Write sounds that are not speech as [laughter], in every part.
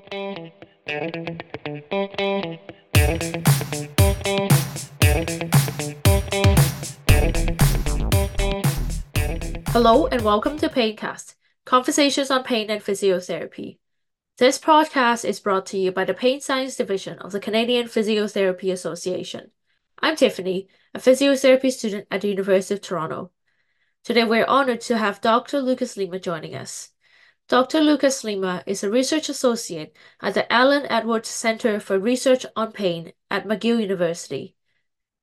Hello and welcome to Paincast, conversations on pain and physiotherapy. This podcast is brought to you by the Pain Science Division of the Canadian Physiotherapy Association. I'm Tiffany, a physiotherapy student at the University of Toronto. Today we're honored to have Dr. Lucas Lima joining us. Dr. Lucas Lima is a research associate at the Alan Edwards Center for Research on Pain at McGill University.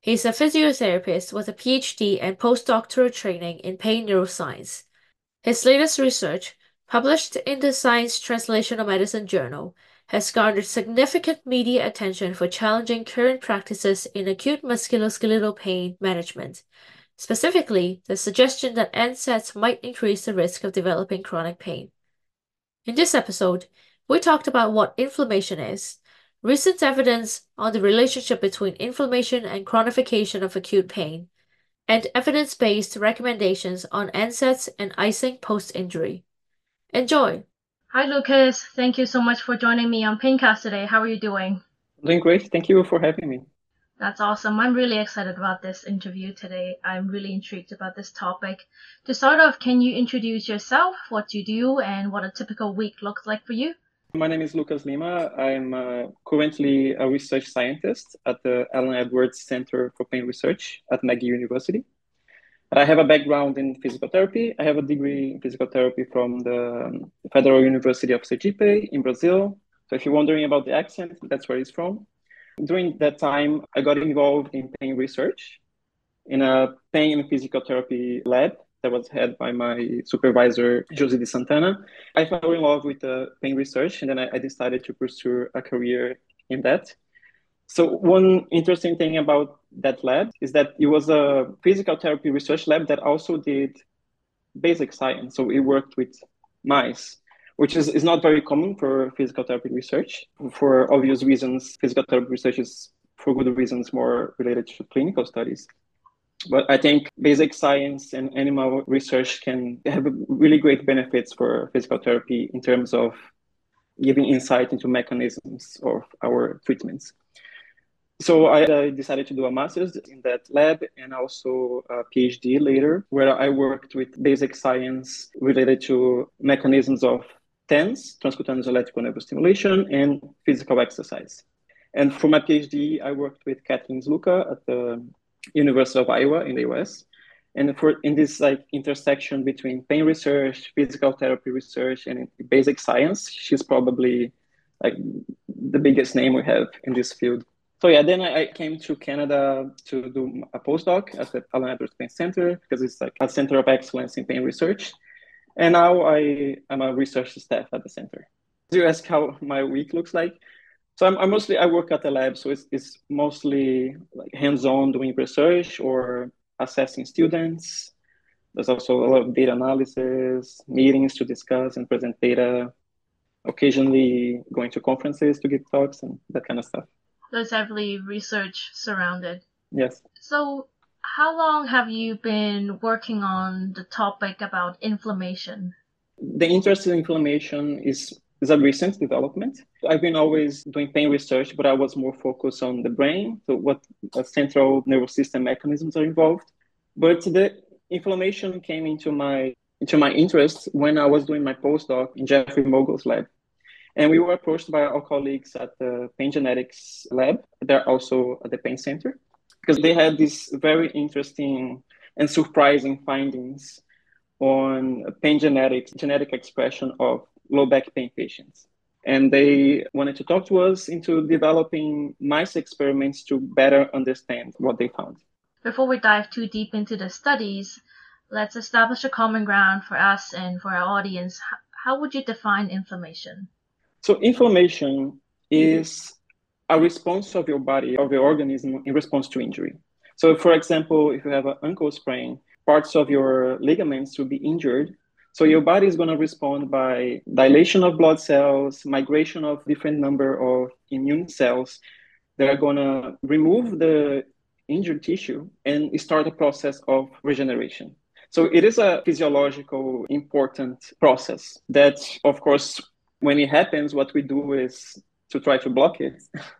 He is a physiotherapist with a PhD and postdoctoral training in pain neuroscience. His latest research, published in the Science Translational Medicine Journal, has garnered significant media attention for challenging current practices in acute musculoskeletal pain management, specifically the suggestion that NSAIDs might increase the risk of developing chronic pain. In this episode, we talked about what inflammation is, recent evidence on the relationship between inflammation and chronification of acute pain, and evidence based recommendations on NSAIDs and icing post injury. Enjoy! Hi, Lucas. Thank you so much for joining me on Paincast today. How are you doing? Doing great. Thank you for having me. That's awesome. I'm really excited about this interview today. I'm really intrigued about this topic. To start off, can you introduce yourself, what you do, and what a typical week looks like for you? My name is Lucas Lima. I'm uh, currently a research scientist at the Alan Edwards Center for Pain Research at McGill University. I have a background in physical therapy. I have a degree in physical therapy from the Federal University of Sergipe in Brazil. So if you're wondering about the accent, that's where it's from. During that time, I got involved in pain research in a pain and physical therapy lab that was head by my supervisor, Josie de Santana. I fell in love with pain research, and then I, I decided to pursue a career in that. So one interesting thing about that lab is that it was a physical therapy research lab that also did basic science. So it worked with mice, which is, is not very common for physical therapy research. For obvious reasons, physical therapy research is, for good reasons, more related to clinical studies. But I think basic science and animal research can have really great benefits for physical therapy in terms of giving insight into mechanisms of our treatments. So I decided to do a master's in that lab and also a PhD later, where I worked with basic science related to mechanisms of TENS, transcutaneous electrical nerve stimulation, and physical exercise. And for my PhD, I worked with Kathleen Sluka at the University of Iowa in the US. And for in this like intersection between pain research, physical therapy research, and basic science, she's probably like the biggest name we have in this field. So yeah, then I came to Canada to do a postdoc at the Alan Edwards Pain Center because it's like a center of excellence in pain research. And now I am a research staff at the center. You ask how my week looks like. So I'm, I'm, mostly I work at the lab, so it's, it's mostly like hands-on doing research or assessing students. There's also a lot of data analysis, meetings to discuss and present data. Occasionally going to conferences to give talks and that kind of stuff. There's heavily research surrounded. Yes. So how long have you been working on the topic about inflammation? The interest in inflammation is is a recent development. I've been always doing pain research, but I was more focused on the brain, so what, central nervous system mechanisms are involved. But the inflammation came into my into my interest when I was doing my postdoc in Jeffrey Mogil's lab. And we were approached by our colleagues at the pain genetics lab. They're also at the pain center because they had these very interesting and surprising findings on pain genetics, genetic expression of low back pain patients. And they wanted to talk to us into developing mice experiments to better understand what they found. Before we dive too deep into the studies, let's establish a common ground for us and for our audience. How would you define inflammation? So, inflammation is a response of your body, of your organism in response to injury. So, for example, if you have an ankle sprain, parts of your ligaments will be injured so your body is going to respond by dilation of blood cells, migration of different number of immune cells that are going to remove the injured tissue and start a process of regeneration. So it is a physiological important process that, of course, When it happens, what we do is to try to block it. [laughs]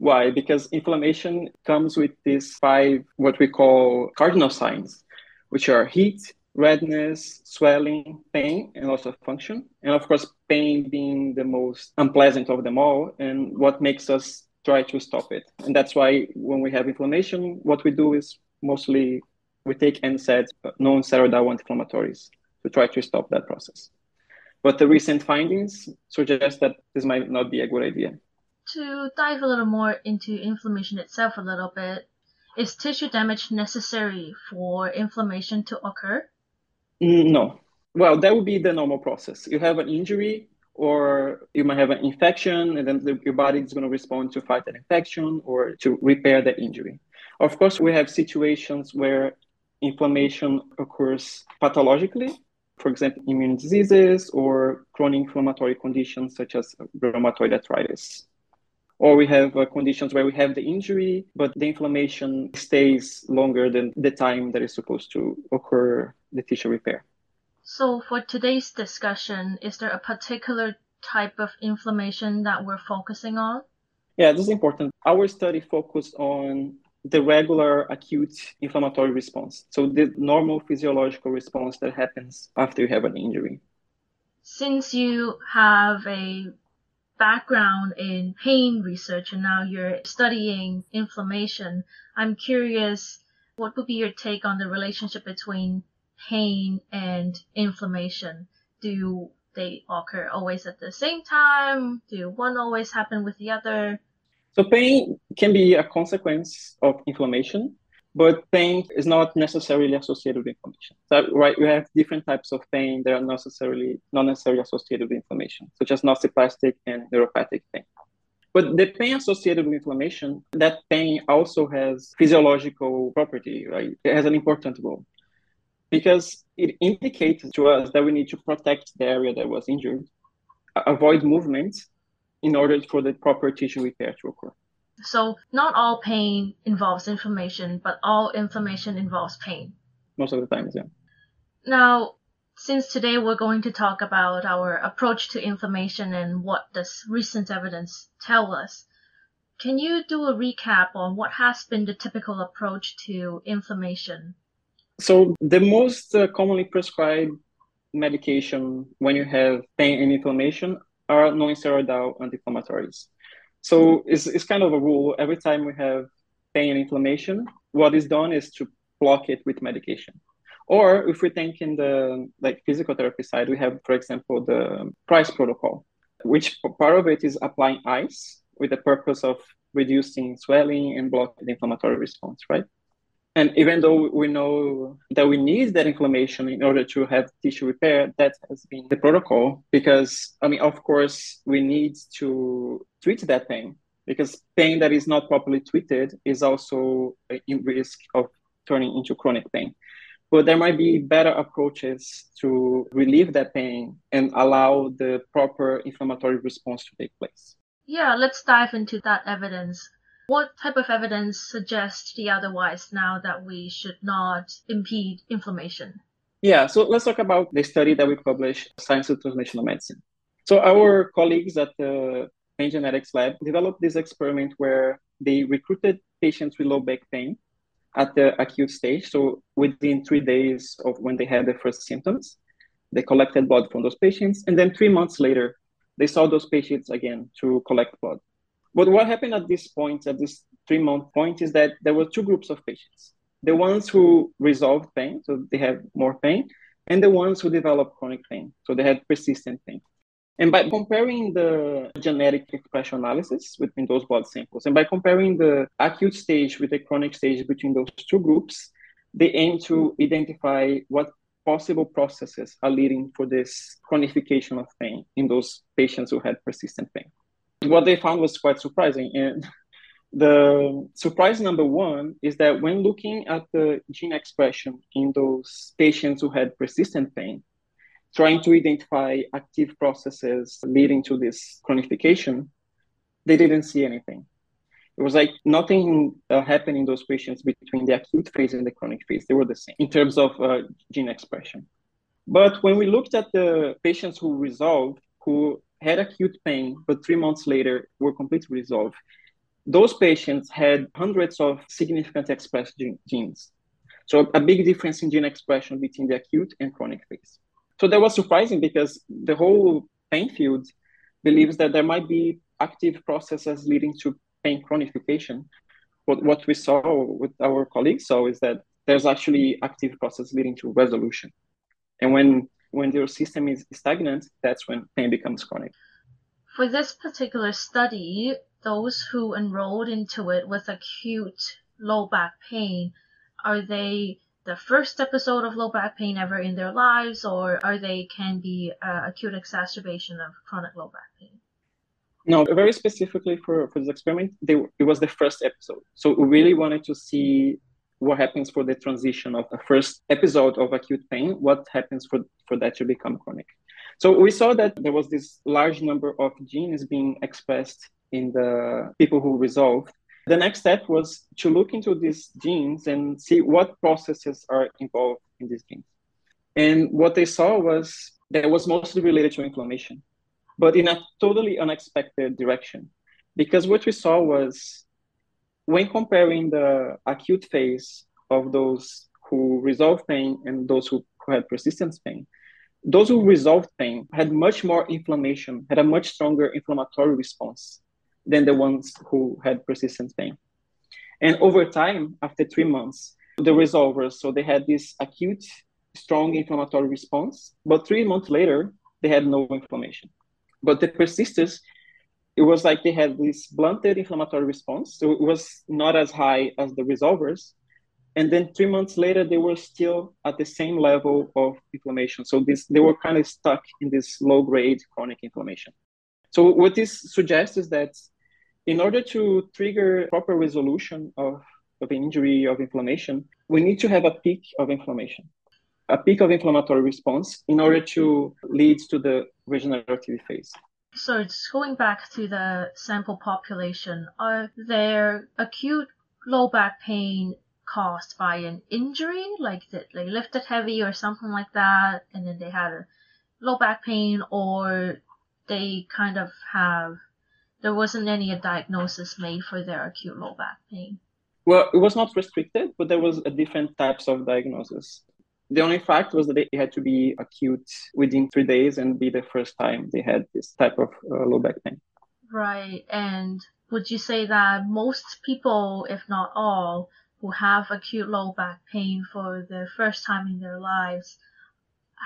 Why? Because inflammation comes with these five, what we call cardinal signs, which are heat, redness, swelling, pain, and loss of function. And of course, pain being the most unpleasant of them all, and what makes us try to stop it. And that's why when we have inflammation, what we do is mostly we take NSAIDs, non-steroidal anti-inflammatories, to try to stop that process. But the recent findings suggest that this might not be a good idea. To dive a little more into inflammation itself a little bit, is tissue damage necessary for inflammation to occur? Mm, no. Well, that would be the normal process. You have an injury, or you might have an infection, and then the, your body is going to respond to fight that infection or to repair that injury. Of course, we have situations where inflammation occurs pathologically, for example, immune diseases or chronic inflammatory conditions such as rheumatoid arthritis. Or we have uh, conditions where we have the injury, but the inflammation stays longer than the time that is supposed to occur the tissue repair. So, for today's discussion, is there a particular type of inflammation that we're focusing on? Yeah, this is important. Our study focused on the regular acute inflammatory response. So the normal physiological response that happens after you have an injury. Since you have a background in pain research and now you're studying inflammation, I'm curious what would be your take on the relationship between pain and inflammation? Do they occur always at the same time? Do one always happen with the other? So pain can be a consequence of inflammation, but pain is not necessarily associated with inflammation. So, right, we have different types of pain that are necessarily not necessarily associated with inflammation, such as nociplastic and neuropathic pain. But the pain associated with inflammation, that pain also has physiological property, right? It has an important role because it indicates to us that we need to protect the area that was injured, avoid movement, in order for the proper tissue repair to occur. So not all pain involves inflammation, but all inflammation involves pain. Most of the times, yeah. Now, since today we're going to talk about our approach to inflammation and what does recent evidence tell us, can you do a recap on what has been the typical approach to inflammation? So the most uh, commonly prescribed medication when you have pain and inflammation are non-steroidal anti-inflammatories. So it's, it's kind of a rule. Every time we have pain and inflammation, what is done is to block it with medication. Or if we think in the like physical therapy side, we have, for example, the PRICE protocol, which part of it is applying ice with the purpose of reducing swelling and blocking the inflammatory response, right? And even though we know that we need that inflammation in order to have tissue repair, that has been the protocol. Because, I mean, of course, we need to treat that pain because pain that is not properly treated is also in risk of turning into chronic pain. But there might be better approaches to relieve that pain and allow the proper inflammatory response to take place. Yeah, let's dive into that evidence. What type of evidence suggests the otherwise now that we should not impede inflammation? Yeah, so let's talk about the study that we published, Science of Translational Medicine. So our colleagues at the Pain Genetics Lab developed this experiment where they recruited patients with low back pain at the acute stage. So within three days of when they had the first symptoms, they collected blood from those patients. And then three months later, they saw those patients again to collect blood. But what happened at this point, at this three month point, is that there were two groups of patients the ones who resolved pain, so they have more pain, and the ones who developed chronic pain, so they had persistent pain. And by comparing the genetic expression analysis between those blood samples, and by comparing the acute stage with the chronic stage between those two groups, they aim to identify what possible processes are leading for this chronification of pain in those patients who had persistent pain what they found was quite surprising. And the surprise number one is that when looking at the gene expression in those patients who had persistent pain, trying to identify active processes leading to this chronification, they didn't see anything. It was like nothing uh, happened in those patients between the acute phase and the chronic phase. They were the same in terms of uh, gene expression. But when we looked at the patients who resolved, who had acute pain, but three months later were completely resolved, those patients had hundreds of significantly expressed genes. So a big difference in gene expression between the acute and chronic phase. So that was surprising because the whole pain field believes that there might be active processes leading to pain chronification. But what we saw with our colleagues saw is that there's actually active process leading to resolution. And when when your system is stagnant, that's when pain becomes chronic. For this particular study, those who enrolled into it with acute low back pain, are they the first episode of low back pain ever in their lives, or are they can be uh, acute exacerbation of chronic low back pain? No, very specifically for, for this experiment, they, it was the first episode. So we really wanted to see what happens for the transition of the first episode of acute pain, what happens for, for that to become chronic. So we saw that there was this large number of genes being expressed in the people who resolved. The next step was to look into these genes and see what processes are involved in these genes. And what they saw was that was mostly related to inflammation, but in a totally unexpected direction. Because what we saw was when comparing the acute phase of those who resolved pain and those who, who had persistent pain, those who resolved pain had much more inflammation, had a much stronger inflammatory response than the ones who had persistent pain. And over time, after three months, the resolvers, so they had this acute, strong inflammatory response, but three months later, they had no inflammation. But the persisters, it was like they had this blunted inflammatory response. So it was not as high as the resolvers. And then three months later, they were still at the same level of inflammation. So this, they were kind of stuck in this low grade chronic inflammation. So what this suggests is that in order to trigger proper resolution of, of injury, of inflammation, we need to have a peak of inflammation, a peak of inflammatory response in order to lead to the regenerative phase. So it's going back to the sample population. Are there acute low back pain caused by an injury, like that they lifted heavy or something like that, and then they had a low back pain, or they kind of have there wasn't any diagnosis made for their acute low back pain. Well, it was not restricted, but there was a different types of diagnosis. The only fact was that they had to be acute within three days and be the first time they had this type of uh, low back pain. Right. And would you say that most people, if not all, who have acute low back pain for the first time in their lives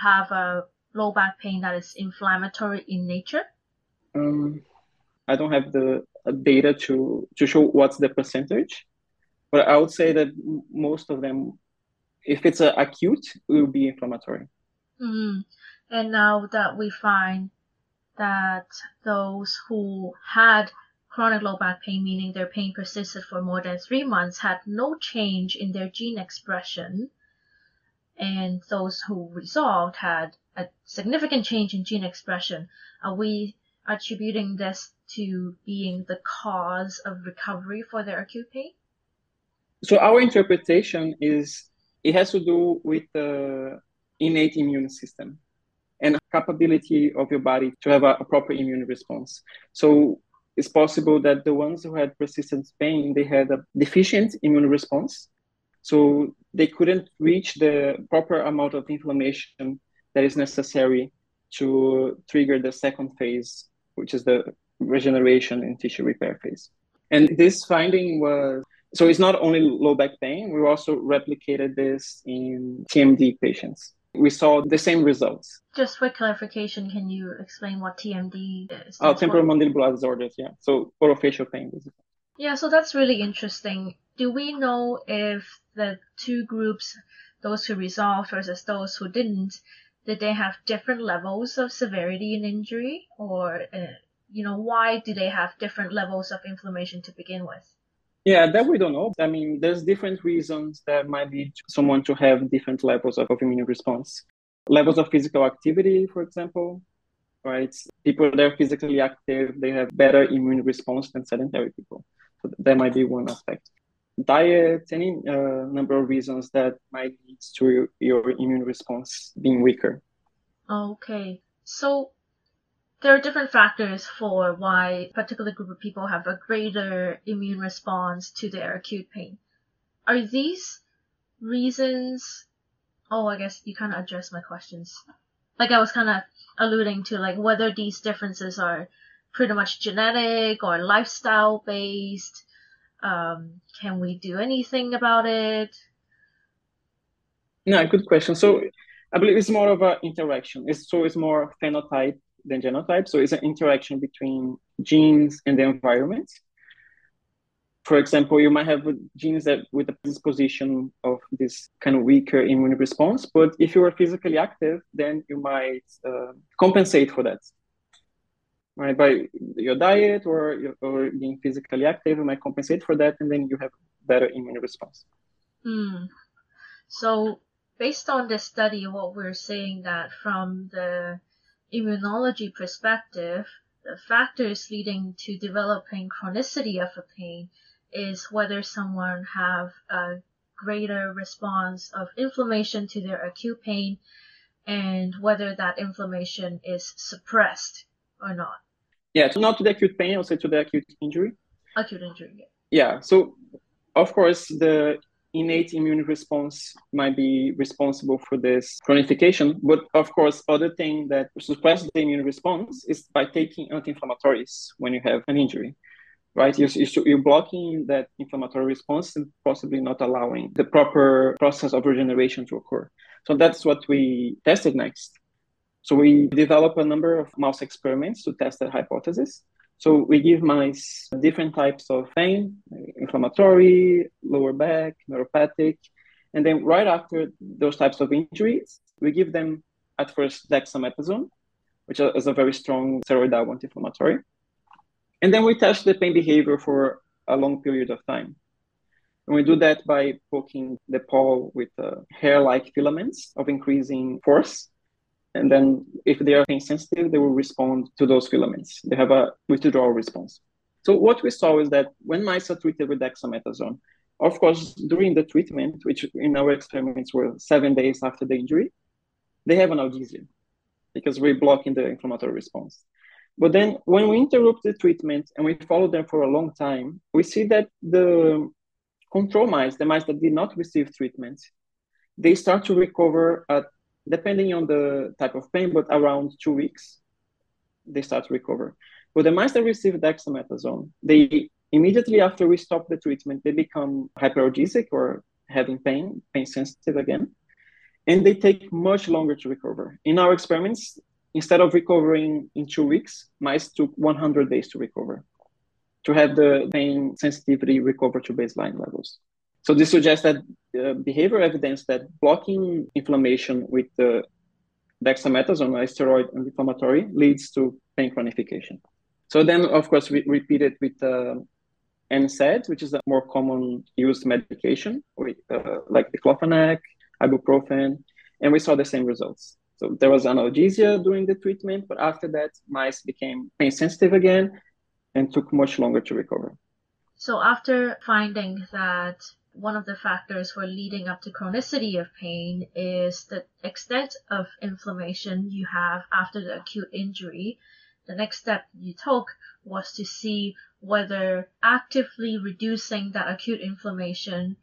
have a low back pain that is inflammatory in nature? Um, I don't have the uh, data to to show what's the percentage, but I would say that most of them if it's a acute, it will be inflammatory. Mm-hmm. And now that we find that those who had chronic low back pain, meaning their pain persisted for more than three months, had no change in their gene expression, and those who resolved had a significant change in gene expression, are we attributing this to being the cause of recovery for their acute pain? So our interpretation is it has to do with the innate immune system and capability of your body to have a, a, proper immune response. So it's possible that the ones who had persistent pain, they had a deficient immune response. So they couldn't reach the proper amount of inflammation that is necessary to trigger the second phase, which is the regeneration and tissue repair phase. And this finding was so it's not only low back pain, we also replicated this in TMD patients. We saw the same results. Just for clarification, can you explain what TMD is? Oh, temporal mandibular disorders, yeah. So orofacial pain. Basically. Yeah, so that's really interesting. Do we know if the two groups, those who resolved versus those who didn't, did they have different levels of severity and injury? Or, uh, you know, why do they have different levels of inflammation to begin with? Yeah, that we don't know. I mean, there's different reasons that might lead someone to have different levels of immune response. Levels of physical activity, for example, right? People that are physically active, they have better immune response than sedentary people. So that might be one aspect. Diet, any uh, number of reasons that might lead to your, your immune response being weaker. Okay. So there are different factors for why a particular group of people have a greater immune response to their acute pain. Are these reasons? Oh, I guess you kind of addressed my questions. Like I was kind of alluding to, like whether these differences are pretty much genetic or lifestyle based. Um, can we do anything about it? No, good question. So I believe it's more of an interaction. It's so it's more phenotype than genotype. So it's an interaction between genes and the environment. For example, you might have genes that with a disposition of this kind of weaker immune response, but if you are physically active, then you might uh, compensate for that. Right, by your diet or, or being physically active, you might compensate for that, and then you have better immune response. Mm. So, based on this study, what we're saying that from the immunology perspective, the factors leading to developing chronicity of a pain is whether someone have a greater response of inflammation to their acute pain and whether that inflammation is suppressed or not. Yeah, so not to the acute pain, also to the acute injury. Acute injury. Yeah. yeah. So, of course, the innate immune response might be responsible for this chronification. But of course, other thing that suppresses the immune response is by taking anti-inflammatories when you have an injury, right? You're, you're blocking that inflammatory response and possibly not allowing the proper process of regeneration to occur. So that's what we tested next. So we developed a number of mouse experiments to test that hypothesis. So we give mice different types of pain, inflammatory, lower back, neuropathic. And then right after those types of injuries, we give them at first dexamethasone, which is a very strong steroidal anti-inflammatory. And then we test the pain behavior for a long period of time. And we do that by poking the paw with uh, hair-like filaments of increasing force and then if they are pain sensitive, they will respond to those filaments. They have a withdrawal response. So what we saw is that when mice are treated with dexamethasone, of course, during the treatment, which in our experiments were seven days after the injury, they have analgesia because we're blocking the inflammatory response. But then when we interrupt the treatment and we follow them for a long time, we see that the control mice, the mice that did not receive treatment, they start to recover at depending on the type of pain, but around two weeks, they start to recover. But the mice that receive dexamethasone, they immediately after we stop the treatment, they become hyperalgesic or having pain, pain sensitive again, and they take much longer to recover. In our experiments, instead of recovering in two weeks, mice took 100 days to recover, to have the pain sensitivity recover to baseline levels. So this suggests that uh, behavioral evidence that blocking inflammation with the dexamethasone, a steroid anti-inflammatory, leads to pain chronification. So then, of course, we repeat it with uh, NSAID, which is a more common used medication, with, uh, like diclofenac, ibuprofen, and we saw the same results. So there was analgesia during the treatment, but after that, mice became pain sensitive again and took much longer to recover. So after finding that one of the factors for leading up to chronicity of pain is the extent of inflammation you have after the acute injury. The next step you took was to see whether actively reducing that acute inflammation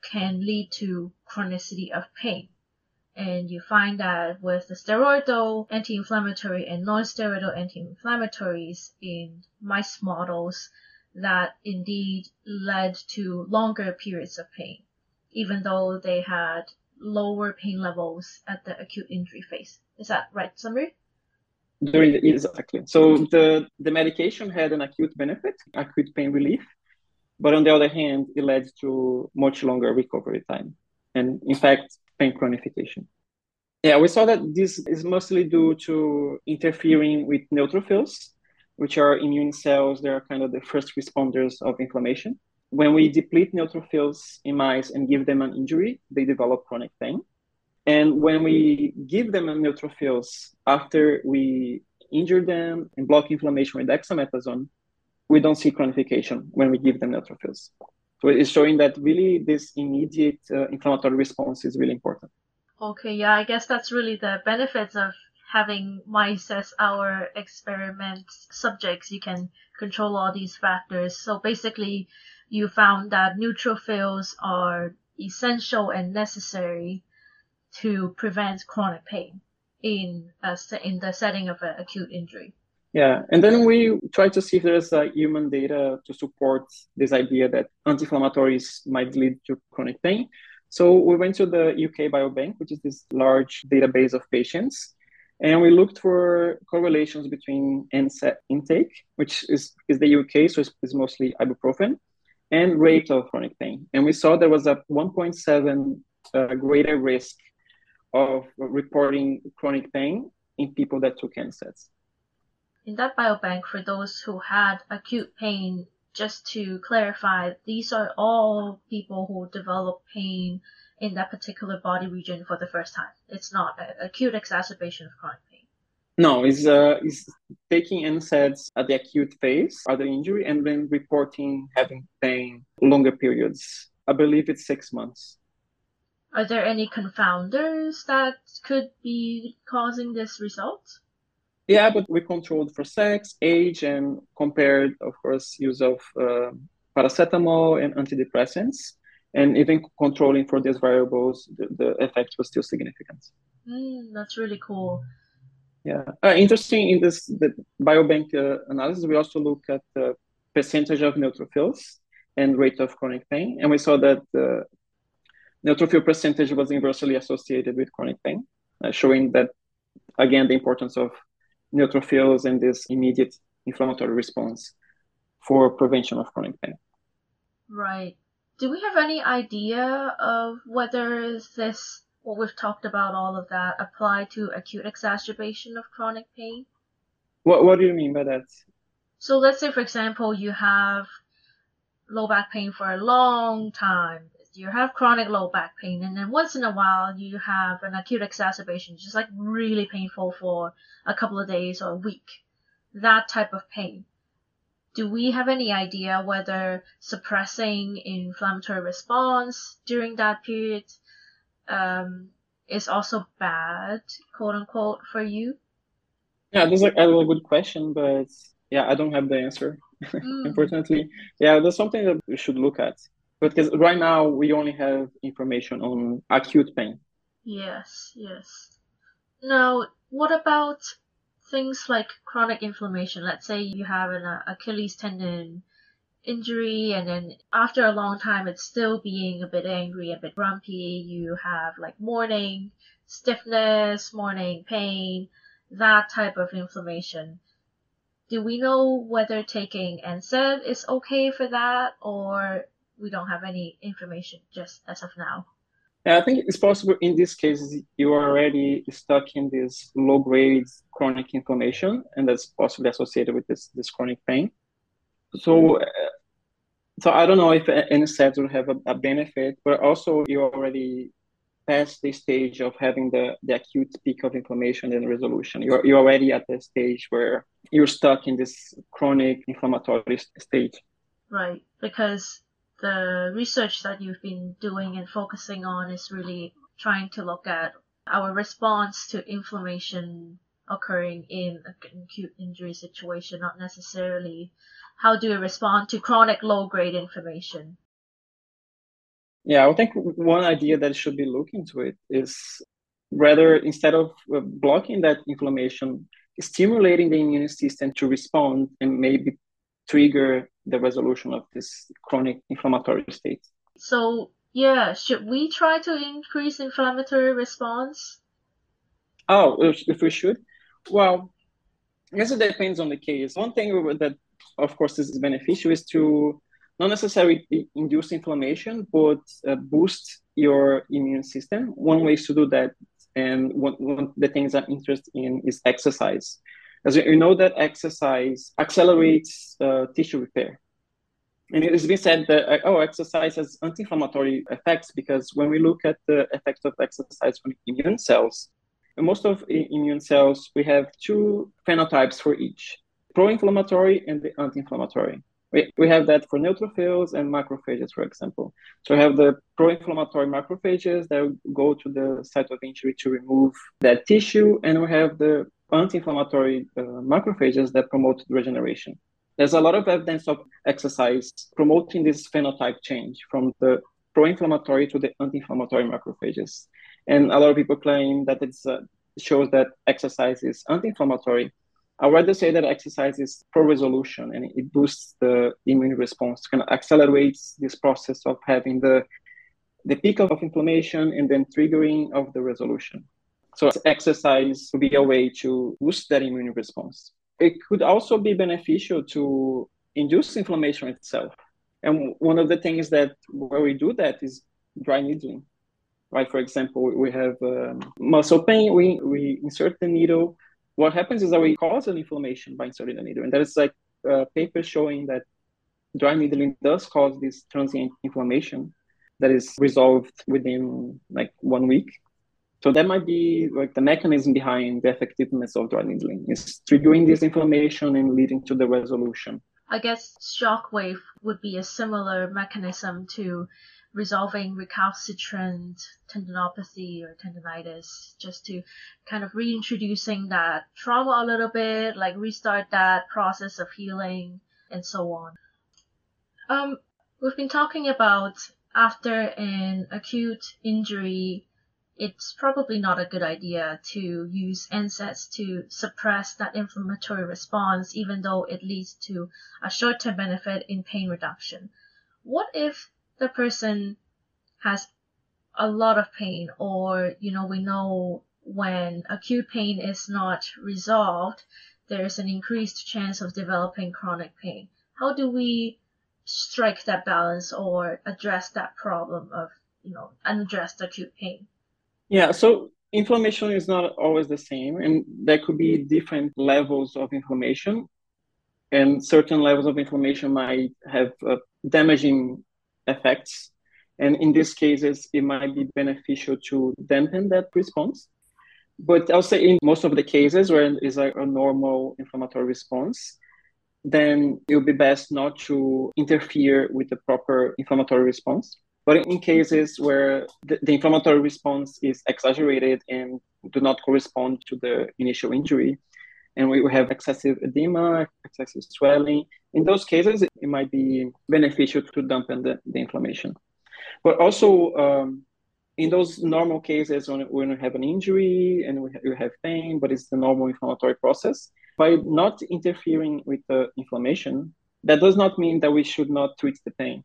can lead to chronicity of pain. And you find that with the steroidal anti-inflammatory and non-steroidal anti-inflammatories in mice models, that indeed led to longer periods of pain, even though they had lower pain levels at the acute injury phase. Is that right summary? During exactly. So the, the medication had an acute benefit, acute pain relief, but on the other hand, it led to much longer recovery time and in fact, pain chronification. Yeah, we saw that this is mostly due to interfering with neutrophils which are immune cells. They are kind of the first responders of inflammation. When we deplete neutrophils in mice and give them an injury, they develop chronic pain. And when we give them neutrophils after we injure them and block inflammation with dexamethasone, we don't see chronification when we give them neutrophils. So it's showing that really this immediate uh, inflammatory response is really important. Okay, yeah, I guess that's really the benefits of having mice as our experiment subjects, you can control all these factors. So basically, you found that neutrophils are essential and necessary to prevent chronic pain in a, in the setting of an acute injury. Yeah, and then we try to see if there's uh, human data to support this idea that anti-inflammatories might lead to chronic pain. So we went to the UK Biobank, which is this large database of patients, and we looked for correlations between NSAID intake, which is, is the UK, so it's, it's mostly ibuprofen, and rate of chronic pain. And we saw there was a 1.7 uh, greater risk of reporting chronic pain in people that took NSAIDs in that biobank for those who had acute pain, just to clarify, these are all people who develop pain in that particular body region for the first time. It's not an acute exacerbation of chronic pain. No, it's, uh, it's taking NSAIDs at the acute phase of the injury and then reporting having pain longer periods. I believe it's six months. Are there any confounders that could be causing this result? Yeah, but we controlled for sex, age, and compared, of course, use of uh, paracetamol and antidepressants. And even controlling for these variables, the, the effect was still significant. Mm, that's really cool. Yeah, uh, interesting. In this the biobank uh, analysis, we also look at the percentage of neutrophils and rate of chronic pain, and we saw that the neutrophil percentage was inversely associated with chronic pain, uh, showing that again the importance of neutrophils and this immediate inflammatory response for prevention of chronic pain. Right. Do we have any idea of whether this, what we've talked about, all of that, apply to acute exacerbation of chronic pain? What What do you mean by that? So let's say, for example, you have low back pain for a long time you have chronic low back pain, and then once in a while you have an acute exacerbation, just like really painful for a couple of days or a week. That type of pain. Do we have any idea whether suppressing inflammatory response during that period um, is also bad, quote unquote, for you? Yeah, that's a, a good question, but yeah, I don't have the answer, [laughs] mm. unfortunately. Yeah, that's something that we should look at But because right now we only have information on acute pain. Yes, yes. Now, what about things like chronic inflammation? Let's say you have an uh, Achilles tendon injury and then after a long time it's still being a bit angry, a bit grumpy. You have like morning stiffness, morning pain, that type of inflammation. Do we know whether taking NSAID is okay for that or we don't have any information just as of now. Yeah, I think it's possible in this case you are already stuck in this low grade chronic inflammation, and that's possibly associated with this this chronic pain. So, uh, so I don't know if any NSAIDs will have a, a benefit, but also you already past the stage of having the, the acute peak of inflammation and resolution. You're, you're already at the stage where you're stuck in this chronic inflammatory stage. Right, because the research that you've been doing and focusing on is really trying to look at our response to inflammation occurring in an acute injury situation, not necessarily how do we respond to chronic low grade inflammation. Yeah, I think one idea that should be looked into it is rather instead of uh, blocking that inflammation, stimulating the immune system to respond and maybe trigger the resolution of this chronic inflammatory state. So, yeah, should we try to increase inflammatory response? Oh, if we should? Well, I guess it depends on the case. One thing that, of course, is beneficial is to not necessarily induce inflammation, but uh, boost your immune system. One way to do that, and one, one of the things I'm interested in is exercise. As you know that exercise accelerates uh, tissue repair. And it has been said that, uh, oh, exercise has anti-inflammatory effects because when we look at the effects of exercise on immune cells, most of immune cells, we have two phenotypes for each, pro-inflammatory and the anti-inflammatory. We, we have that for neutrophils and macrophages, for example. So we have the pro-inflammatory macrophages that go to the site of injury to remove that tissue, and we have the anti-inflammatory uh, macrophages that promote regeneration. There's a lot of evidence of exercise promoting this phenotype change from the pro-inflammatory to the anti-inflammatory macrophages. And a lot of people claim that it uh, shows that exercise is anti-inflammatory. I'd rather say that exercise is pro-resolution and it boosts the immune response, kind of accelerates this process of having the the peak of inflammation and then triggering of the resolution. So exercise would be a way to boost that immune response. It could also be beneficial to induce inflammation itself. And one of the things that where we do that is dry needling, right? For example, we have um, muscle pain, we, we insert the needle. What happens is that we cause an inflammation by inserting the needle. And there is like a paper showing that dry needling does cause this transient inflammation that is resolved within like one week. So that might be like the mechanism behind the effectiveness of dry needling is triggering this inflammation and leading to the resolution. I guess shockwave would be a similar mechanism to resolving recalcitrant tendinopathy or tendonitis, just to kind of reintroducing that trauma a little bit, like restart that process of healing and so on. Um, we've been talking about after an acute injury it's probably not a good idea to use NSAIDs to suppress that inflammatory response, even though it leads to a short-term benefit in pain reduction. What if the person has a lot of pain or, you know, we know when acute pain is not resolved, there's an increased chance of developing chronic pain. How do we strike that balance or address that problem of, you know, unaddressed acute pain? Yeah, so inflammation is not always the same, and there could be different levels of inflammation, and certain levels of inflammation might have uh, damaging effects. And in these cases, it might be beneficial to dampen that response. But I'll say in most of the cases where it is a, a normal inflammatory response, then it would be best not to interfere with the proper inflammatory response. But in cases where the, the, inflammatory response is exaggerated and do not correspond to the initial injury, and we have excessive edema, excessive swelling, in those cases, it, might be beneficial to dampen the, the inflammation. But also, um, in those normal cases when, when we have an injury and we, we have pain, but it's the normal inflammatory process, by not interfering with the inflammation, that does not mean that we should not treat the pain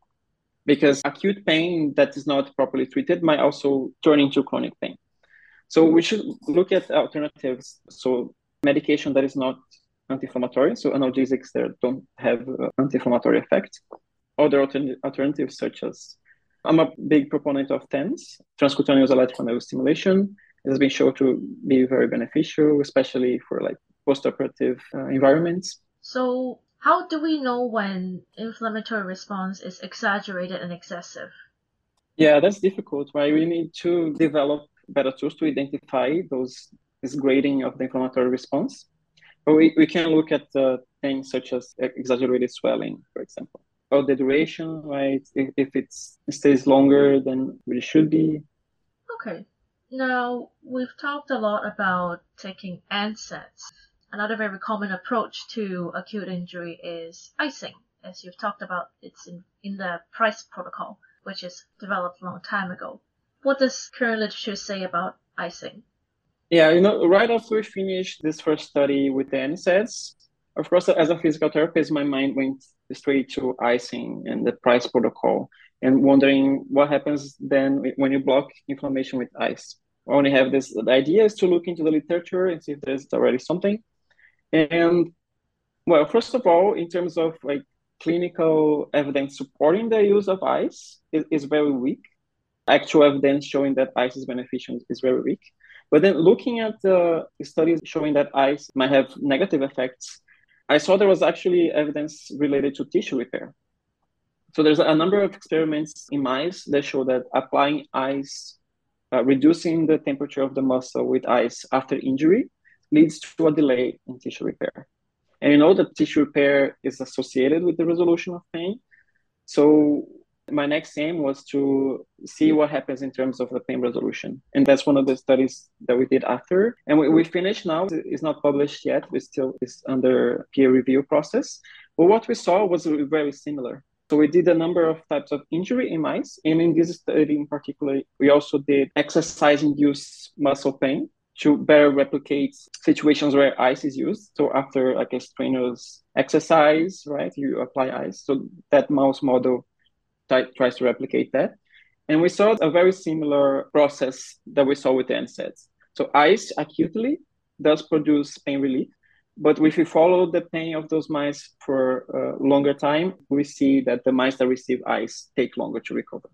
because acute pain that is not properly treated might also turn into chronic pain. So we should look at alternatives. So medication that is not anti-inflammatory, so analgesics that don't have uh, anti-inflammatory effect. Other alternatives such as I'm a big proponent of TENS, transcutaneous electrical nerve stimulation. It has been shown to be very beneficial, especially for like post-operative uh, environments. So how do we know when inflammatory response is exaggerated and excessive? Yeah, that's difficult, right? We need to develop better tools to identify those this grading of the inflammatory response. But we, we can look at uh, things such as exaggerated swelling, for example, or the duration, right? If, if it's, it stays longer than it should be. Okay. Now, we've talked a lot about taking NSAIDs. Another very common approach to acute injury is icing. As you've talked about, it's in, in the PRICE protocol, which is developed a long time ago. What does current literature say about icing? Yeah, you know, right after we finished this first study with the NSAIDs, of course, as a physical therapist, my mind went straight to icing and the PRICE protocol and wondering what happens then when you block inflammation with ice. I only have this, the idea is to look into the literature and see if there's already something. And well, first of all, in terms of like clinical evidence supporting the use of ice is, is very weak. Actual evidence showing that ice is beneficial is very weak. But then looking at the studies showing that ice might have negative effects, I saw there was actually evidence related to tissue repair. So there's a number of experiments in mice that show that applying ice, uh, reducing the temperature of the muscle with ice after injury leads to a delay in tissue repair. And you know that tissue repair is associated with the resolution of pain. So my next aim was to see what happens in terms of the pain resolution. And that's one of the studies that we did after. And we, we finished now. It's not published yet. We still is under peer review process. But what we saw was very similar. So we did a number of types of injury in mice. And in this study in particular, we also did exercise-induced muscle pain to better replicate situations where ice is used. So after like a strenuous exercise, right, you apply ice. So that mouse model tries to replicate that. And we saw a very similar process that we saw with the NSAIDs. So ice acutely does produce pain relief, but if we follow the pain of those mice for a longer time, we see that the mice that receive ice take longer to recover.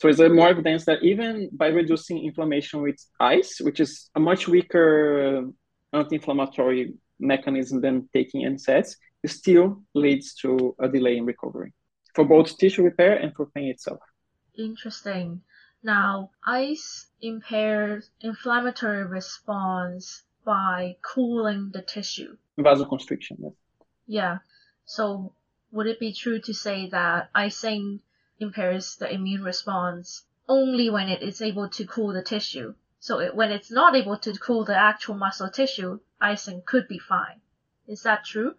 So it's more evidence that even by reducing inflammation with ice, which is a much weaker uh, anti-inflammatory mechanism than taking NSAIDs, it still leads to a delay in recovery for both tissue repair and for pain itself. Interesting. Now, ice impairs inflammatory response by cooling the tissue. Vasoconstriction. Yes. Yeah. So, would it be true to say that icing impairs the immune response only when it is able to cool the tissue? So, it, when it's not able to cool the actual muscle tissue, icing could be fine. Is that true?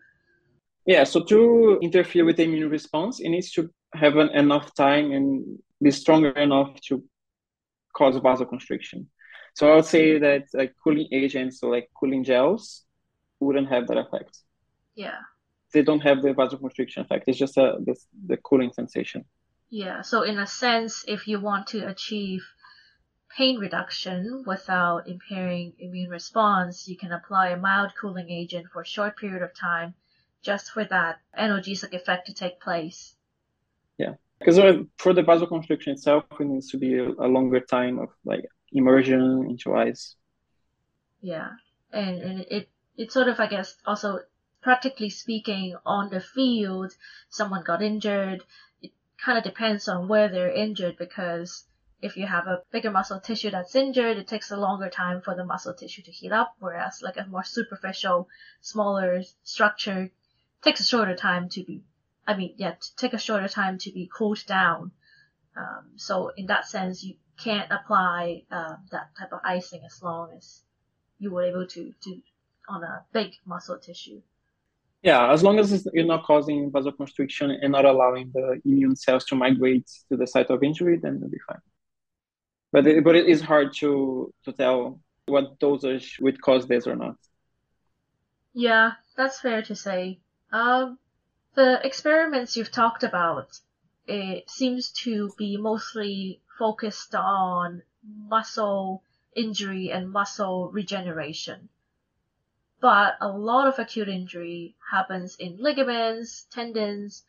Yeah, so to interfere with the immune response, it needs to have an, enough time and be stronger enough to cause vasoconstriction. So I would say that like cooling agents, so like cooling gels, wouldn't have that effect. Yeah. They don't have the vasoconstriction effect. It's just a the, the cooling sensation. Yeah. So in a sense, if you want to achieve pain reduction without impairing immune response, you can apply a mild cooling agent for a short period of time just for that analgesic effect to take place. Yeah, because for the vasoconstriction itself, it needs to be a, longer time of like immersion into ice. Yeah, and, and it it sort of I guess also practically speaking on the field, someone got injured. Kind of depends on where they're injured because if you have a bigger muscle tissue that's injured, it takes a longer time for the muscle tissue to heal up, whereas like a more superficial, smaller structure takes a shorter time to be, I mean, yeah, take a shorter time to be cooled down. Um, so in that sense, you can't apply uh, that type of icing as long as you were able to do on a big muscle tissue. Yeah, as long as you're not causing vasoconstriction and not allowing the immune cells to migrate to the site of injury, then it'll be fine. But it, but it is hard to to tell what dosage would cause this or not. Yeah, that's fair to say. Um, the experiments you've talked about, it seems to be mostly focused on muscle injury and muscle regeneration. But a lot of acute injury happens in ligaments, tendons,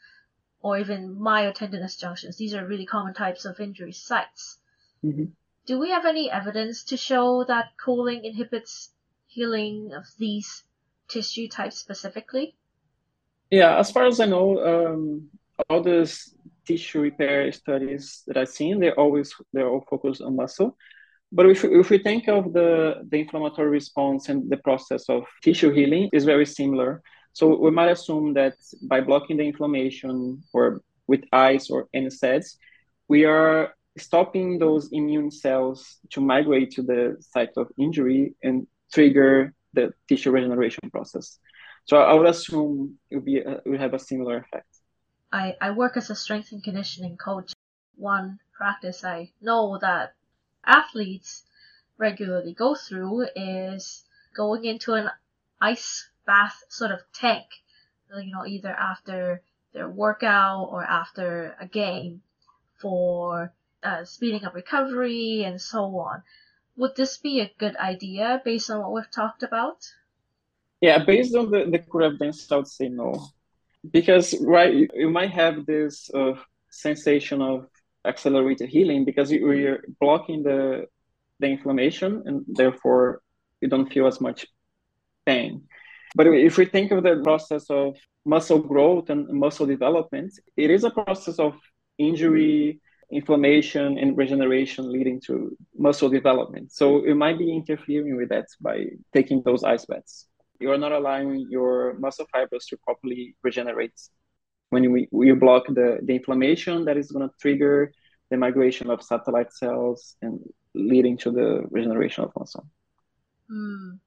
or even myotendinous junctions. These are really common types of injury sites. Mm-hmm. Do we have any evidence to show that cooling inhibits healing of these tissue types specifically? Yeah, as far as I know, um, all these tissue repair studies that I've seen, they're always they're all focused on muscle. But if, if we think of the, the inflammatory response and the process of tissue healing is very similar. So we might assume that by blocking the inflammation or with ice or NSAIDs, we are stopping those immune cells to migrate to the site of injury and trigger the tissue regeneration process. So I would assume it would be uh, it would have a similar effect. I, I work as a strength and conditioning coach. One practice I know that athletes regularly go through is going into an ice bath sort of tank, you know, either after their workout or after a game for uh, speeding up recovery and so on. Would this be a good idea based on what we've talked about? Yeah, based on the, the curve evidence, I would say no. Because, right, you, you might have this uh, sensation of accelerated healing because you, you're blocking the, the inflammation and therefore you don't feel as much pain. But if we think of the process of muscle growth and muscle development, it is a process of injury, inflammation, and regeneration leading to muscle development. So it might be interfering with that by taking those ice baths. you're not allowing your muscle fibers to properly regenerate. When you, you block the, the inflammation that is going to trigger the migration of satellite cells and leading to the regeneration of muscle. Mm.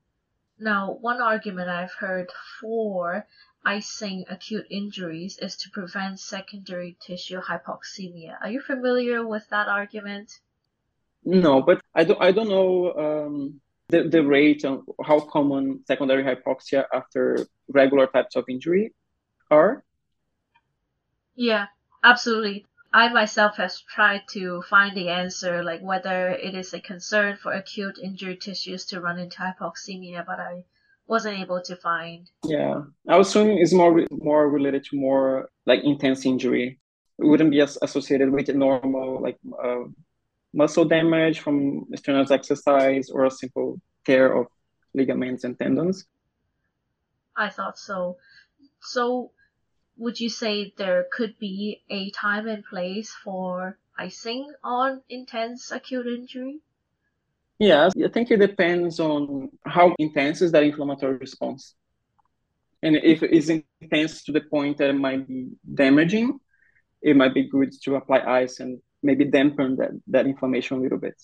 Now, one argument I've heard for icing acute injuries is to prevent secondary tissue hypoxemia. Are you familiar with that argument? No, but I don't. I don't know um, the the rate and how common secondary hypoxia after regular types of injury are. Yeah, absolutely. I myself has tried to find the answer, like whether it is a concern for acute injured tissues to run into hypoxemia, but I wasn't able to find. Yeah, I was assuming it's more more related to more like intense injury. It wouldn't be as associated with normal like uh, muscle damage from strenuous exercise or a simple tear of ligaments and tendons. I thought so. So would you say there could be a time and place for icing on intense acute injury? Yes, I think it depends on how intense is that inflammatory response. And if it's intense to the point that it might be damaging, it might be good to apply ice and maybe dampen that, that inflammation a little bit.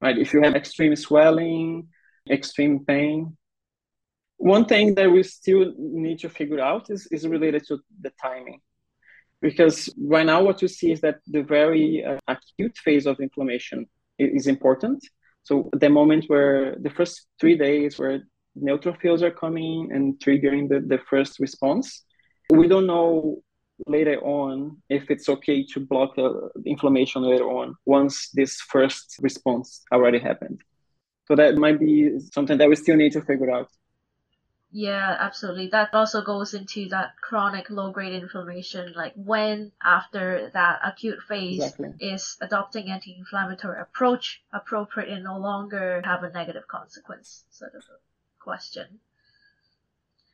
Right? If you have extreme swelling, extreme pain, one thing that we still need to figure out is, is related to the timing. Because right now, what you see is that the very uh, acute phase of inflammation is important. So, the moment where the first three days where neutrophils are coming and triggering the, the first response, we don't know later on if it's okay to block uh, inflammation later on once this first response already happened. So, that might be something that we still need to figure out. Yeah, absolutely. That also goes into that chronic low grade inflammation, like when after that acute phase exactly. is adopting anti inflammatory approach appropriate and no longer have a negative consequence sort of question.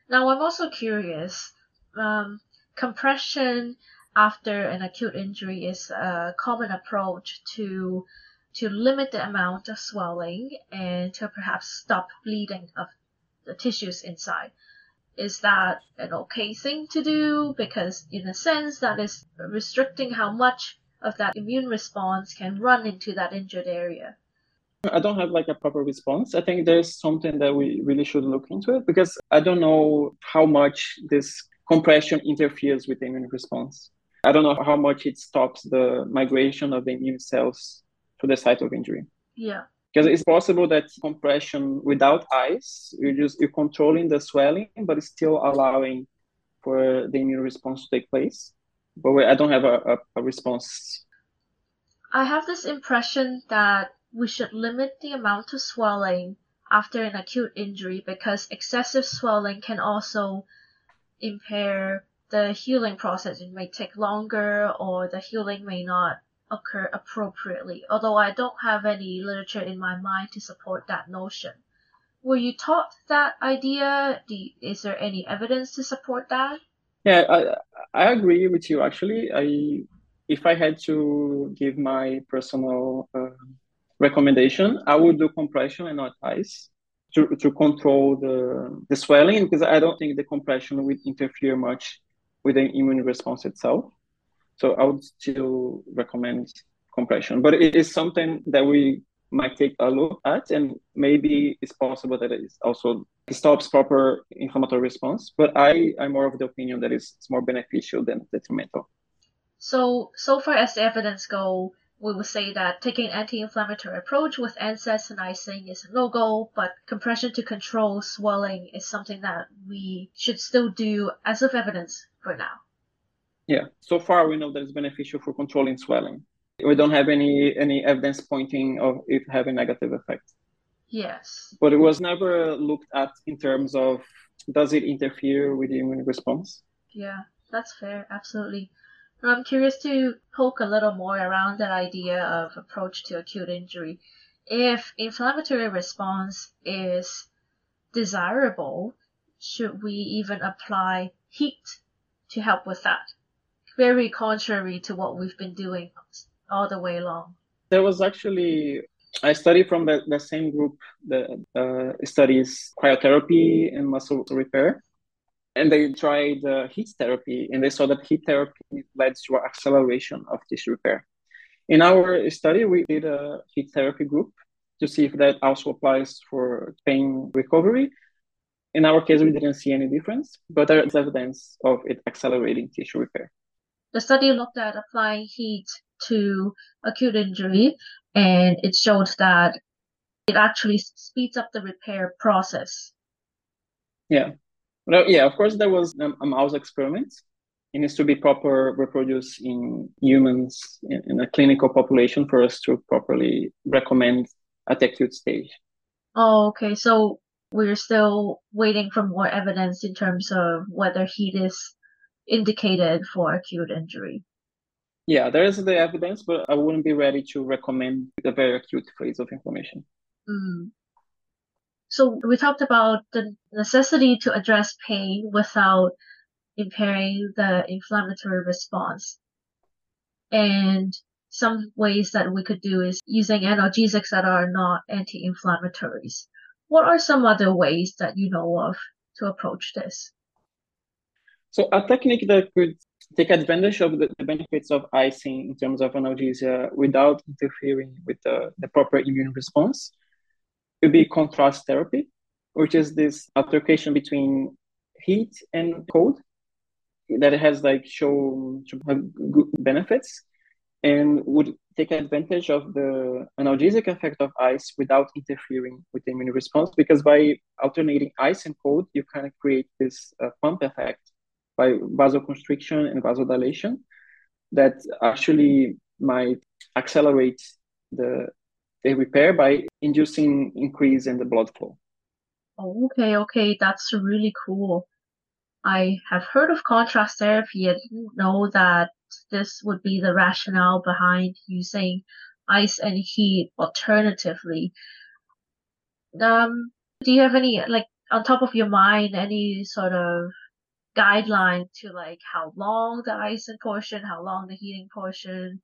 Now I'm also curious, um, compression after an acute injury is a common approach to to limit the amount of swelling and to perhaps stop bleeding of the tissues inside. Is that an okay thing to do? Because in a sense that is restricting how much of that immune response can run into that injured area. I don't have like a proper response. I think there's something that we really should look into it because I don't know how much this compression interferes with the immune response. I don't know how much it stops the migration of the immune cells to the site of injury. Yeah because it's possible that compression without ice you just you're controlling the swelling but it's still allowing for the immune response to take place but i don't have a, a, a response i have this impression that we should limit the amount of swelling after an acute injury because excessive swelling can also impair the healing process. It may take longer or the healing may not occur appropriately, although I don't have any literature in my mind to support that notion. Were you taught that idea? You, is there any evidence to support that? Yeah, I, I agree with you. Actually, I if I had to give my personal uh, recommendation, I would do compression and not ice to, to control the, the swelling because I don't think the compression would interfere much with the immune response itself. So I would still recommend compression, but it is something that we might take a look at, and maybe it's possible that it also stops proper inflammatory response. But I I'm more of the opinion that it's, it's more beneficial than detrimental. So so far as the evidence go, we would say that taking an anti-inflammatory approach with NSAIDs is a no-go, but compression to control swelling is something that we should still do as of evidence for now. Yeah, so far we know that it's beneficial for controlling swelling. We don't have any any evidence pointing of it having negative effects. Yes. But it was never looked at in terms of does it interfere with the immune response? Yeah, that's fair, absolutely. I'm curious to poke a little more around that idea of approach to acute injury. If inflammatory response is desirable, should we even apply heat to help with that? Very contrary to what we've been doing all the way along. There was actually I study from the, the same group that uh, studies cryotherapy and muscle repair. And they tried uh, heat therapy, and they saw that heat therapy led to acceleration of tissue repair. In our study, we did a heat therapy group to see if that also applies for pain recovery. In our case, we didn't see any difference, but there is evidence of it accelerating tissue repair. The study looked at applying heat to acute injury, and it showed that it actually speeds up the repair process. Yeah. Well, yeah, of course, there was um, a mouse experiment. It needs to be proper reproduced in humans in, in a clinical population for us to properly recommend at the acute stage. Oh, okay. So we're still waiting for more evidence in terms of whether heat is indicated for acute injury. Yeah, there is the evidence, but I wouldn't be ready to recommend the very acute phase of inflammation. Mm. So we talked about the necessity to address pain without impairing the inflammatory response. And some ways that we could do is using analgesics that are not anti-inflammatories. What are some other ways that you know of to approach this? So a technique that could take advantage of the, the benefits of icing in terms of analgesia without interfering with the, the proper immune response would be contrast therapy, which is this altercation between heat and cold that has like shown good benefits and would take advantage of the analgesic effect of ice without interfering with the immune response because by alternating ice and cold you kind of create this uh, pump effect by vasoconstriction and vasodilation that actually might accelerate the, the repair by inducing increase in the blood flow okay okay that's really cool i have heard of contrast therapy i didn't know that this would be the rationale behind using ice and heat alternatively. Um, do you have any like on top of your mind any sort of guideline to like how long the icing portion, how long the heating portion,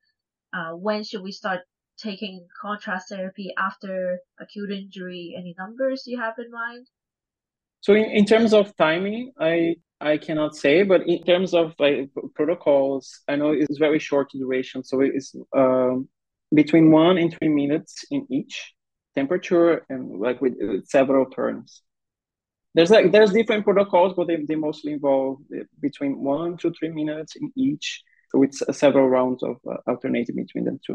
uh, when should we start taking contrast therapy after acute injury? Any numbers you have in mind? So in, in terms of timing, I I cannot say, but in terms of like protocols, I know it's very short duration, so it's um, between one and three minutes in each temperature, and like with, with several turns. There's like there's different protocols, but they, they mostly involve between one to three minutes in each. So it's several rounds of uh, alternating between them two.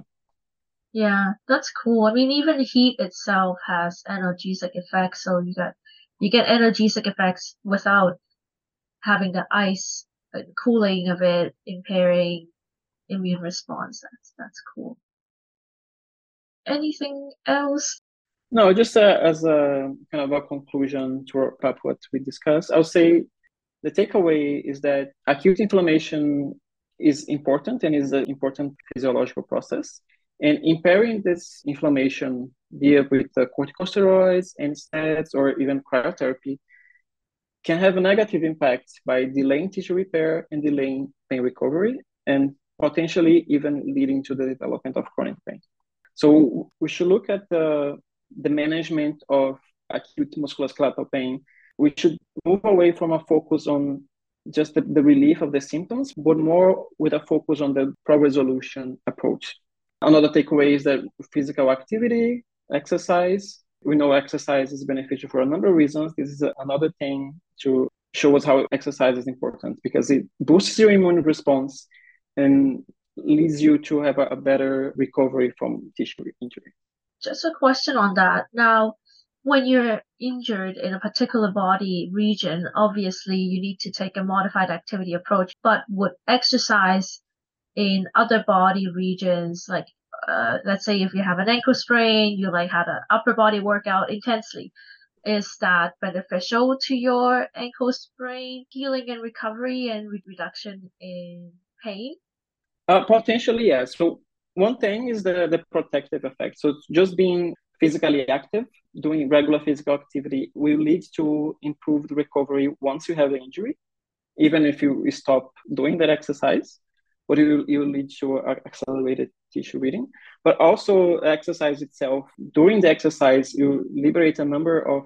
Yeah, that's cool. I mean, even heat itself has analgesic effects, so you got you get analgesic effects without having the ice uh, cooling of it impairing immune response. That's that's cool. Anything else? No, just uh, as a kind of a conclusion to wrap up what we discussed, I'll say the takeaway is that acute inflammation is important and is an important physiological process. And impairing this inflammation via with the corticosteroids, NSAIDs, or even cryotherapy can have a negative impact by delaying tissue repair and delaying pain recovery and potentially even leading to the development of chronic pain. So we should look at the, the management of acute musculoskeletal pain. We should move away from a focus on just the, the relief of the symptoms, but more with a focus on the pro-resolution approach. Another takeaway is that physical activity, exercise, we know exercise is beneficial for a number of reasons. This is another thing to show us how exercise is important because it boosts your immune response and leads you to have a, a better recovery from tissue injury. Just a question on that. Now, when you're injured in a particular body region, obviously you need to take a modified activity approach, but would exercise in other body regions like uh, let's say if you have an ankle sprain, you like had an upper body workout intensely. Is that beneficial to your ankle sprain healing and recovery and re- reduction in pain? Uh, potentially, yes. So one thing is the, the protective effect. So just being physically active, doing regular physical activity will lead to improved recovery once you have the injury, even if you stop doing that exercise. but it will, it will lead to accelerated tissue reading. But also exercise itself, during the exercise, you liberate a number of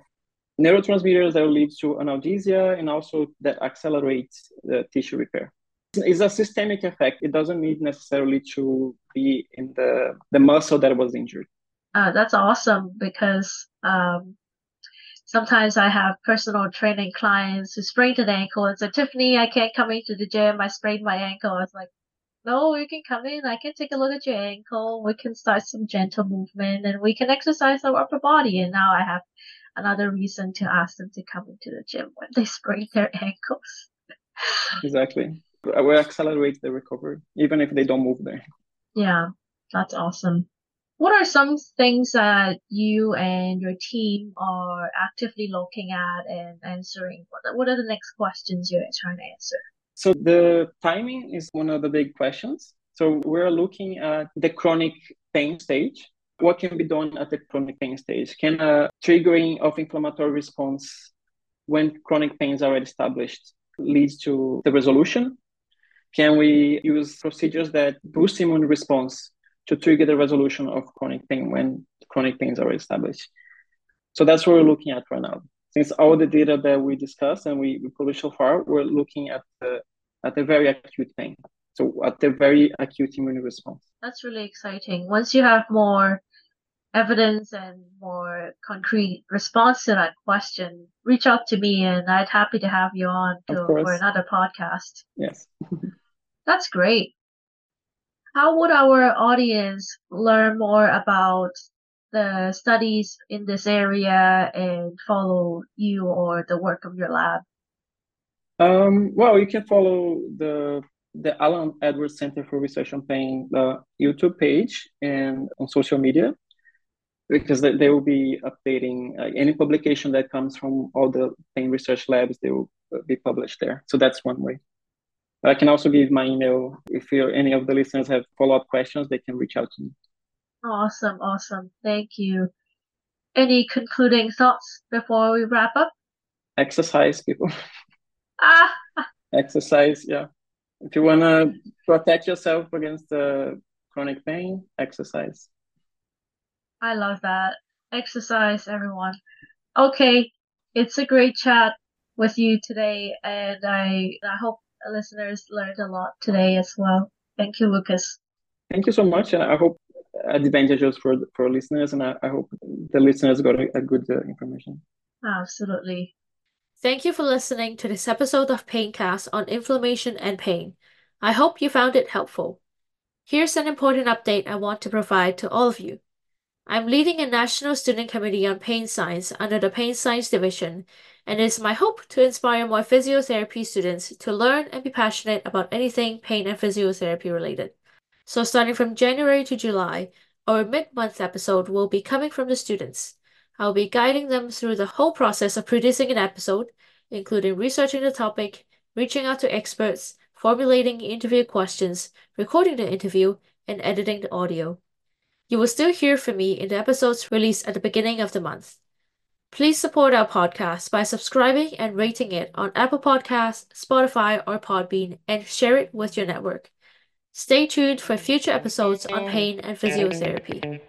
neurotransmitters that will lead to analgesia and also that accelerates the tissue repair. It's a systemic effect. It doesn't need necessarily to be in the, the muscle that was injured. Uh, that's awesome because um, sometimes I have personal training clients who sprained an ankle and said, Tiffany, I can't come into the gym. I sprained my ankle. I was like, no, you can come in. I can take a look at your ankle. We can start some gentle movement and we can exercise our upper body. And now I have another reason to ask them to come into the gym when they sprain their [laughs] ankles. exactly. Will accelerate the recovery, even if they don't move there. Yeah, that's awesome. What are some things that you and your team are actively looking at and answering? What are the next questions you're trying to answer? So the timing is one of the big questions. So we're looking at the chronic pain stage. What can be done at the chronic pain stage? Can a triggering of inflammatory response when chronic pain is already established leads to the resolution? Can we use procedures that boost immune response to trigger the resolution of chronic pain when chronic pains are established? So that's what we're looking at right now. Since all the data that we discussed and we, we published so far, we're looking at the at the very acute pain. So at the very acute immune response. That's really exciting. Once you have more evidence and more concrete response to that question, reach out to me and I'd happy to have you on to, for another podcast. Yes. That's great. How would our audience learn more about the studies in this area and follow you or the work of your lab? Um, well, you can follow the the Alan Edwards Center for Research on Pain the YouTube page and on social media because they, they will be updating uh, any publication that comes from all the pain research labs they will be published there. So that's one way. I can also give my email. If you any of the listeners have follow-up questions they can reach out to me. Awesome awesome. Thank you. Any concluding thoughts before we wrap up? Exercise people. [laughs] Ah. Exercise yeah. If you want to protect yourself against the chronic pain exercise I love that. Exercise, everyone. Okay, it's a great chat with you today, and I I hope listeners learned a lot today as well. Thank you, Lucas. Thank you so much, and I hope advantages for for listeners, and I, I hope the listeners got a, a good uh, information. Absolutely. Thank you for listening to this episode of Paincast on inflammation and pain. I hope you found it helpful. Here's an important update I want to provide to all of you. I'm leading a national student committee on pain science under the Pain Science Division, and it is my hope to inspire more physiotherapy students to learn and be passionate about anything pain and physiotherapy related. So, starting from January to July, our mid month episode will be coming from the students. I'll be guiding them through the whole process of producing an episode, including researching the topic, reaching out to experts, formulating interview questions, recording the interview, and editing the audio. You will still hear from me in the episodes released at the beginning of the month. Please support our podcast by subscribing and rating it on Apple Podcasts, Spotify, or Podbean, and share it with your network. Stay tuned for future episodes on pain and physiotherapy.